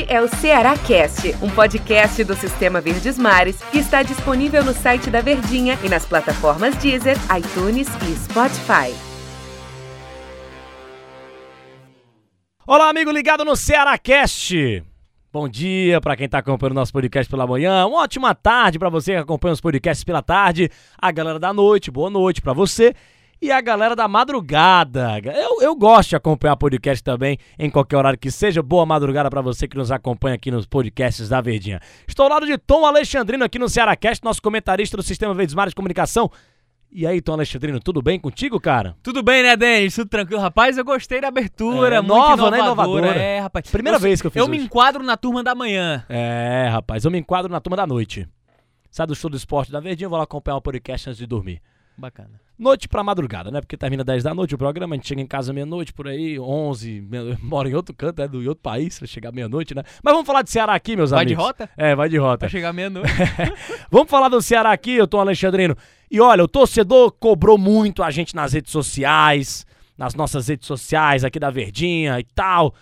Este é o Ceará Cast, um podcast do Sistema Verdes Mares que está disponível no site da Verdinha e nas plataformas Deezer, iTunes e Spotify. Olá, amigo ligado no Ceará Cast. Bom dia para quem está acompanhando nosso podcast pela manhã. Uma ótima tarde para você que acompanha os podcasts pela tarde. A galera da noite, boa noite para você e a galera da madrugada. Eu, eu gosto de acompanhar podcast também em qualquer horário que seja. Boa madrugada para você que nos acompanha aqui nos podcasts da Verdinha. Estou ao lado de Tom Alexandrino aqui no Cearacast, nosso comentarista do Sistema Verdes Mares de Comunicação. E aí, Tom Alexandrino, tudo bem contigo, cara? Tudo bem, né, Denis? Tudo tranquilo, rapaz? Eu gostei da abertura, é, nova, inovadora. né? Inovadora. É, rapaz. Primeira eu, vez que eu fiz Eu me hoje. enquadro na turma da manhã. É, rapaz, eu me enquadro na turma da noite. Sai do show do esporte da Verdinha, eu vou lá acompanhar o podcast antes de dormir. Bacana. Noite pra madrugada, né? Porque termina 10 da noite o programa, a gente chega em casa meia-noite, por aí, 11, meia- mora em outro canto, é do em outro país, vai chegar meia-noite, né? Mas vamos falar de Ceará aqui, meus Vai de amigos. rota? É, vai de rota. Pra chegar meia-noite. Vamos falar do Ceará aqui, eu tô Alexandrino. E olha, o torcedor cobrou muito a gente nas redes sociais, nas nossas redes sociais aqui da Verdinha e tal.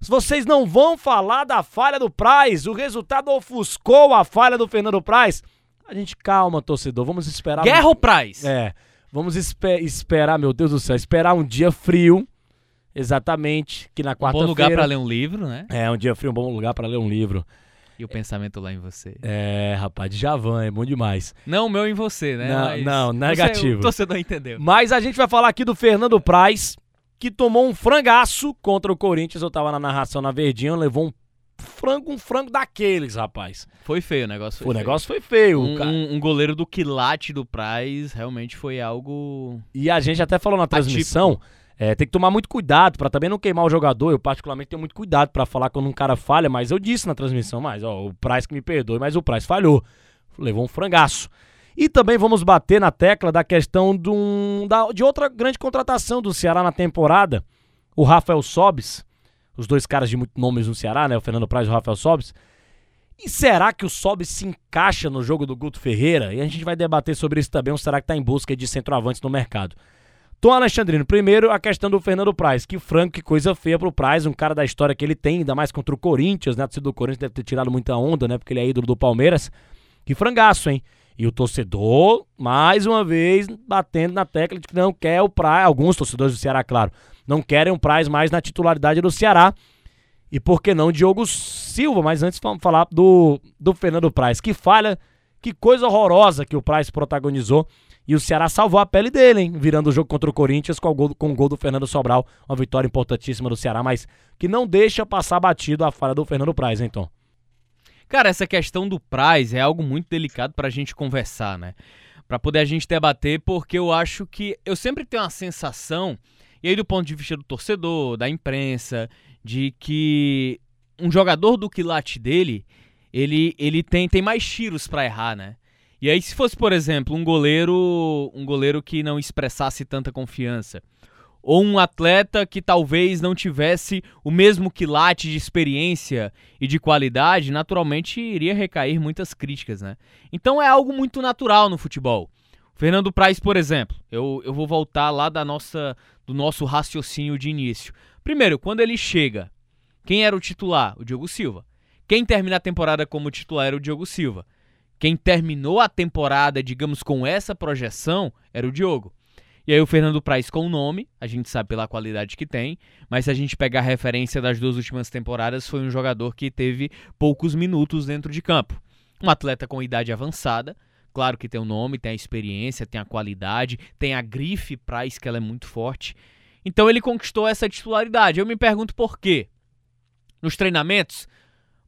Vocês não vão falar da falha do Praz, o resultado ofuscou a falha do Fernando Praz. A gente calma, torcedor, vamos esperar. Guerra ou Praz? É, vamos espe- esperar, meu Deus do céu, esperar um dia frio, exatamente, que na Um bom quarta-feira... lugar pra ler um livro, né? É, um dia frio, um bom lugar pra ler um livro. E o pensamento lá em você. É, rapaz, de Javan, é bom demais. Não o meu em você, né? Não, Mas não, você- negativo. o torcedor entendeu. Mas a gente vai falar aqui do Fernando Praz, que tomou um frangaço contra o Corinthians. Eu tava na narração na Verdinha, levou um frango, um frango daqueles, rapaz. Foi feio o negócio. Foi o feio. negócio foi feio, Um, cara. um- um goleiro do quilate do Praz realmente foi algo. E a gente até falou na transmissão, é, tem que tomar muito cuidado pra também não queimar o jogador. Eu particularmente tenho muito cuidado pra falar quando um cara falha, mas eu disse na transmissão, mas ó, o Praz que me perdoe, mas o Praz falhou. Levou um frangaço. E também vamos bater na tecla da questão de, um- da- de outra grande contratação do Ceará na temporada, o Rafael Sobis, os dois caras de muitos nomes no Ceará, né, o Fernando Praz e o Rafael Sobis. E será que o Sobis se encaixa no jogo do Guto Ferreira? E a gente vai debater sobre isso também, ou será que está em busca de centroavantes no mercado? Tom Alexandrino, primeiro a questão do Fernando Praz. Que franco, que coisa feia pro Praz, um cara da história que ele tem, ainda mais contra o Corinthians, né? A torcida do Corinthians deve ter tirado muita onda, né? Porque ele é ídolo do Palmeiras. Que frangaço, hein? E o torcedor, mais uma vez, batendo na tecla de que não quer o Praz, alguns torcedores do Ceará, claro, não querem o Praz mais na titularidade do Ceará. E por que não Diogo Silva? Mas antes vamos falar do, do Fernando Praz. Que falha, que coisa horrorosa que o Praz protagonizou. E o Ceará salvou a pele dele, hein? Virando o jogo contra o Corinthians com o gol, com o gol do Fernando Sobral. Uma vitória importantíssima do Ceará, mas que não deixa passar batido a falha do Fernando Praz, hein, Tom? Cara, essa questão do Praz é algo muito delicado pra gente conversar, né? Pra poder a gente debater, porque eu acho que eu sempre tenho uma sensação, e aí do ponto de vista do torcedor, da imprensa, de que um jogador do quilate dele, ele, ele tem, tem mais tiros pra errar, né? E aí se fosse, por exemplo, um goleiro, um goleiro que não expressasse tanta confiança, ou um atleta que talvez não tivesse o mesmo quilate de experiência e de qualidade, naturalmente iria recair muitas críticas, né? Então é algo muito natural no futebol. Fernando Praz, por exemplo, eu, eu vou voltar lá da nossa, do nosso raciocínio de início. Primeiro, quando ele chega, quem era o titular? O Diogo Silva. Quem termina a temporada como titular era o Diogo Silva. Quem terminou a temporada, digamos, com essa projeção era o Diogo. E aí o Fernando Praz com o nome, a gente sabe pela qualidade que tem, mas se a gente pegar a referência das duas últimas temporadas, foi um jogador que teve poucos minutos dentro de campo. Um atleta com idade avançada, claro que tem o nome, tem a experiência, tem a qualidade, tem a grife Praz, que ela é muito forte. Então ele conquistou essa titularidade. Eu me pergunto por quê. Nos treinamentos,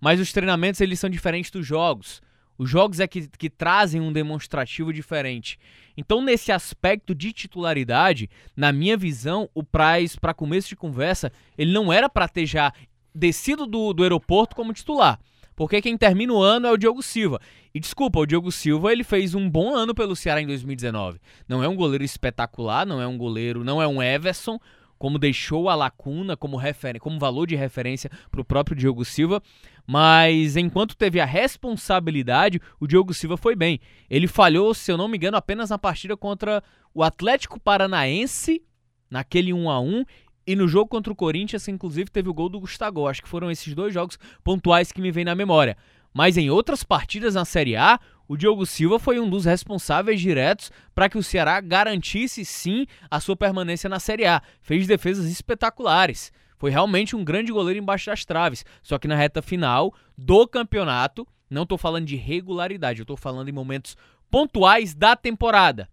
mas os treinamentos eles são diferentes dos jogos. Os jogos é que, que trazem um demonstrativo diferente. Então, nesse aspecto de titularidade, na minha visão, o Praz, para começo de conversa, ele não era para ter já descido do, do aeroporto como titular. Porque quem termina o ano é o Diogo Silva. E desculpa, o Diogo Silva ele fez um bom ano pelo Ceará em 2019. Não é um goleiro espetacular, não é um goleiro, não é um Everson, como deixou a lacuna como, refer... como valor de referência para o próprio Diogo Silva. Mas enquanto teve a responsabilidade, o Diogo Silva foi bem. Ele falhou, se eu não me engano, apenas na partida contra o Atlético Paranaense, naquele 1 a 1 E no jogo contra o Corinthians, inclusive, teve o gol do Gustavo. Acho que foram esses dois jogos pontuais que me vem na memória. Mas em outras partidas na Série A, o Diogo Silva foi um dos responsáveis diretos para que o Ceará garantisse sim a sua permanência na Série A. Fez defesas espetaculares. Foi realmente um grande goleiro embaixo das traves. Só que na reta final do campeonato, não estou falando de regularidade, eu estou falando em momentos pontuais da temporada.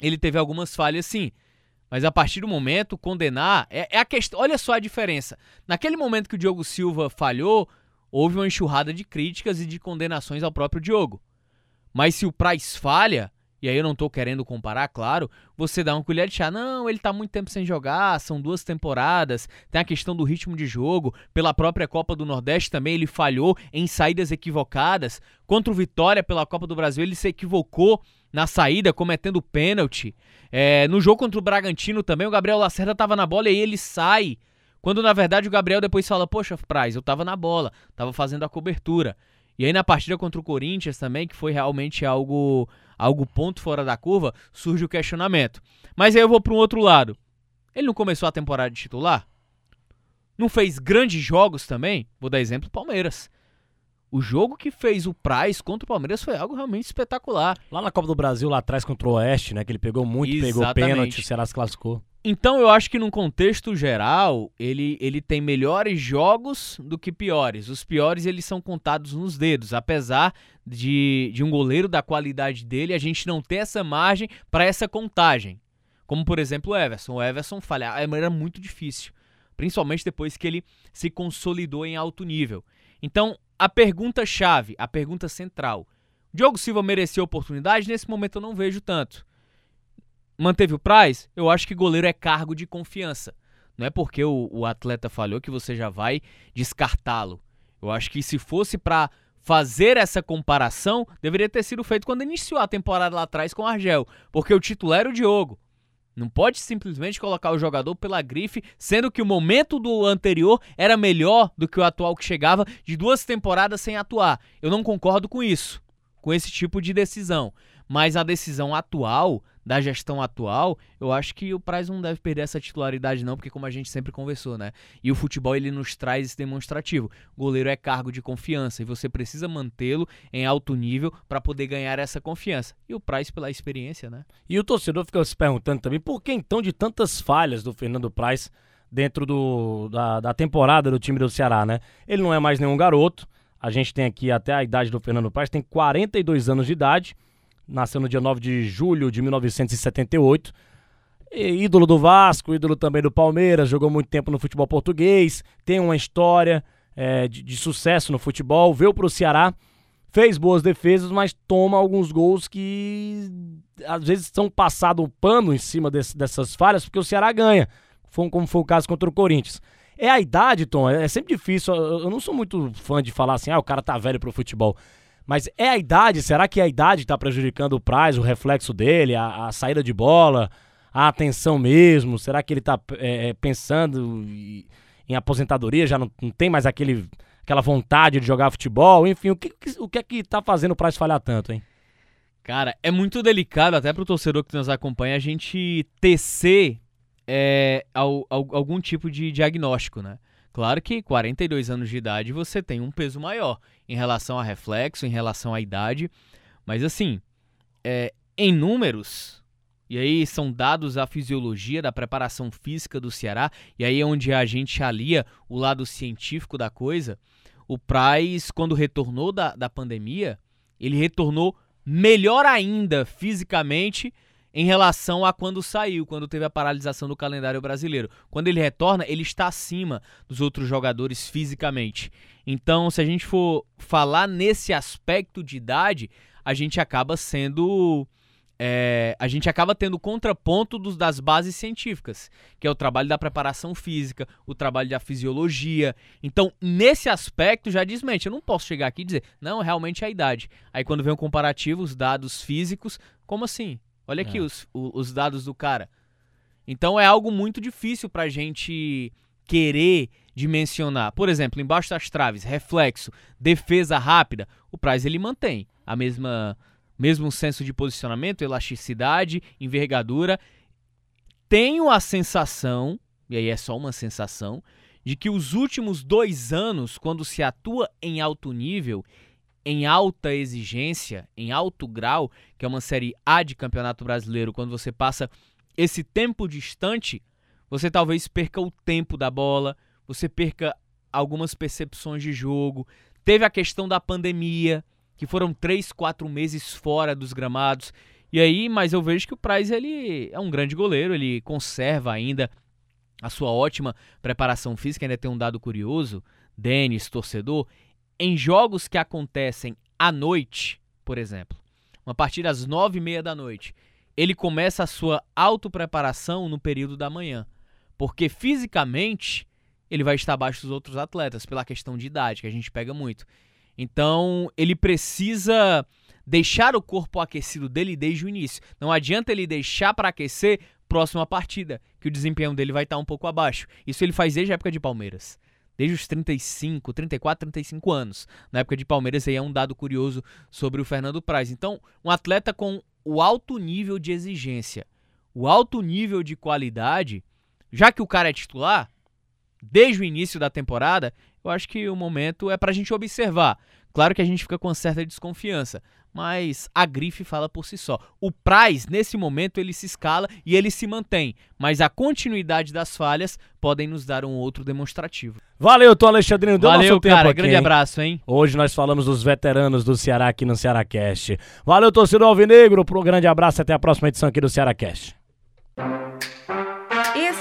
Ele teve algumas falhas sim. Mas a partir do momento, condenar. É, é, a questão. Olha só a diferença. Naquele momento que o Diogo Silva falhou, houve uma enxurrada de críticas e de condenações ao próprio Diogo. Mas se o Price falha, e aí eu não tô querendo comparar, claro, você dá uma colher de chá. Não, ele tá muito tempo sem jogar, são duas temporadas, tem a questão do ritmo de jogo, pela própria Copa do Nordeste também ele falhou em saídas equivocadas. Contra o Vitória pela Copa do Brasil, ele se equivocou na saída, cometendo pênalti. É, no jogo contra o Bragantino também, o Gabriel Lacerda tava na bola e aí ele sai. Quando na verdade o Gabriel depois fala: Poxa, Praz, eu tava na bola, tava fazendo a cobertura. E aí na partida contra o Corinthians também, que foi realmente algo, algo ponto fora da curva, surge o questionamento. Mas aí eu vou para um outro lado. Ele não começou a temporada de titular? Não fez grandes jogos também? Vou dar exemplo Palmeiras. O jogo que fez o Praz contra o Palmeiras foi algo realmente espetacular. Lá na Copa do Brasil, lá atrás contra o Oeste, né? Que ele pegou muito, Exatamente. pegou pênalti, o Ceará se classificou. Então eu acho que num contexto geral, ele, ele tem melhores jogos do que piores. Os piores eles são contados nos dedos, apesar de, de um goleiro da qualidade dele, a gente não ter essa margem para essa contagem. Como por exemplo o Everson. O Everson falhar era muito difícil, principalmente depois que ele se consolidou em alto nível. Então, a pergunta chave, a pergunta central. Diogo Silva mereceu oportunidade? Nesse momento eu não vejo tanto. Manteve o Praz? Eu acho que goleiro é cargo de confiança. Não é porque o, o atleta falhou que você já vai descartá-lo. Eu acho que se fosse para fazer essa comparação, deveria ter sido feito quando iniciou a temporada lá atrás com o Argel, porque o titular era o Diogo. Não pode simplesmente colocar o jogador pela grife, sendo que o momento do anterior era melhor do que o atual que chegava de duas temporadas sem atuar. Eu não concordo com isso, com esse tipo de decisão. Mas a decisão atual, da gestão atual, eu acho que o Praz não deve perder essa titularidade não, porque como a gente sempre conversou, né? E o futebol ele nos traz esse demonstrativo. Goleiro é cargo de confiança e você precisa mantê-lo em alto nível para poder ganhar essa confiança. E o Praz pela experiência, né? E o torcedor fica se perguntando também por que então de tantas falhas do Fernando Praz dentro do, da, da temporada do time do Ceará, né? Ele não é mais nenhum garoto. A gente tem aqui até a idade do Fernando Praz, tem 42 anos de idade nasceu no dia 9 de julho de 1978. E, ídolo do Vasco, ídolo também do Palmeiras, jogou muito tempo no futebol português, tem uma história é, de, de, sucesso no futebol, veio para o Ceará, fez boas defesas, mas toma alguns gols que às vezes são passado um pano em cima desse, dessas falhas, porque o Ceará ganha, como foi o caso contra o Corinthians. É a idade, Tom, é, é sempre difícil. Eu não sou muito fã de falar assim, ah, o cara tá velho pro futebol. Mas é a idade? Será que a idade está prejudicando o Praz, o reflexo dele, a, a, saída de bola, a atenção mesmo? Será que ele está é, é, pensando em aposentadoria? Já não, não, tem mais aquele, aquela vontade de jogar futebol? Enfim, o que, o que é que está fazendo o Praz falhar tanto, hein? Cara, é muito delicado até para o torcedor que nos acompanha a gente tecer é, algum tipo de diagnóstico, né? Claro que 42 anos de idade você tem um peso maior em relação a reflexo, em relação à idade, mas assim, é, em números, e aí são dados a fisiologia da preparação física do Ceará, e aí é onde a gente alia o lado científico da coisa. O Praz, quando retornou da, da pandemia, ele retornou melhor ainda fisicamente em relação a quando saiu, quando teve a paralisação do calendário brasileiro. Quando ele retorna, ele está acima dos outros jogadores fisicamente. Então, se a gente for falar nesse aspecto de idade, a gente acaba sendo. É, a gente acaba tendo contraponto dos, das bases científicas, que é o trabalho da preparação física, o trabalho da fisiologia. Então, nesse aspecto, já desmente. Eu não posso chegar aqui e dizer, não, realmente é a idade. Aí, quando vem o comparativo, os dados físicos, como assim? Olha aqui é. os, os dados do cara. Então é algo muito difícil pra gente querer dimensionar. Por exemplo, embaixo das traves, reflexo, defesa rápida, o Price ele mantém a mesma mesmo senso de posicionamento, elasticidade, envergadura. Tenho a sensação e aí é só uma sensação, de que os últimos dois anos, quando se atua em alto nível, em alta exigência, em alto grau, que é uma Série A de Campeonato Brasileiro, quando você passa esse tempo distante, você talvez perca o tempo da bola, você perca algumas percepções de jogo. Teve a questão da pandemia, que foram três, quatro meses fora dos gramados. E aí, mas eu vejo que o Price ele é um grande goleiro, ele conserva ainda a sua ótima preparação física. Ainda tem um dado curioso, Denis, torcedor, em jogos que acontecem à noite, por exemplo, uma partida às nove e meia da noite, ele começa a sua autopreparação no período da manhã, porque fisicamente ele vai estar abaixo dos outros atletas pela questão de idade que a gente pega muito. Então ele precisa deixar o corpo aquecido dele desde o início. Não adianta ele deixar para aquecer próxima partida, que o desempenho dele vai estar um pouco abaixo. Isso ele faz desde a época de Palmeiras. Desde os 35, 34, 35 anos. Na época de Palmeiras, aí é um dado curioso sobre o Fernando Praz. Então, um atleta com o alto nível de exigência, o alto nível de qualidade, já que o cara é titular, desde o início da temporada, eu acho que o momento é para a gente observar. Claro que a gente fica com certa desconfiança, mas a grife fala por si só. O Price, nesse momento, ele se escala e ele se mantém, mas a continuidade das falhas podem nos dar um outro demonstrativo. Valeu, Tom Alexandrino. Deu Valeu, nosso tempo cara. aqui, grande hein? abraço, hein? Hoje nós falamos dos veteranos do Ceará aqui no Ceará Cast. Valeu, torcedor Alvinegro. Um grande abraço até a próxima edição aqui do Ceará Cast.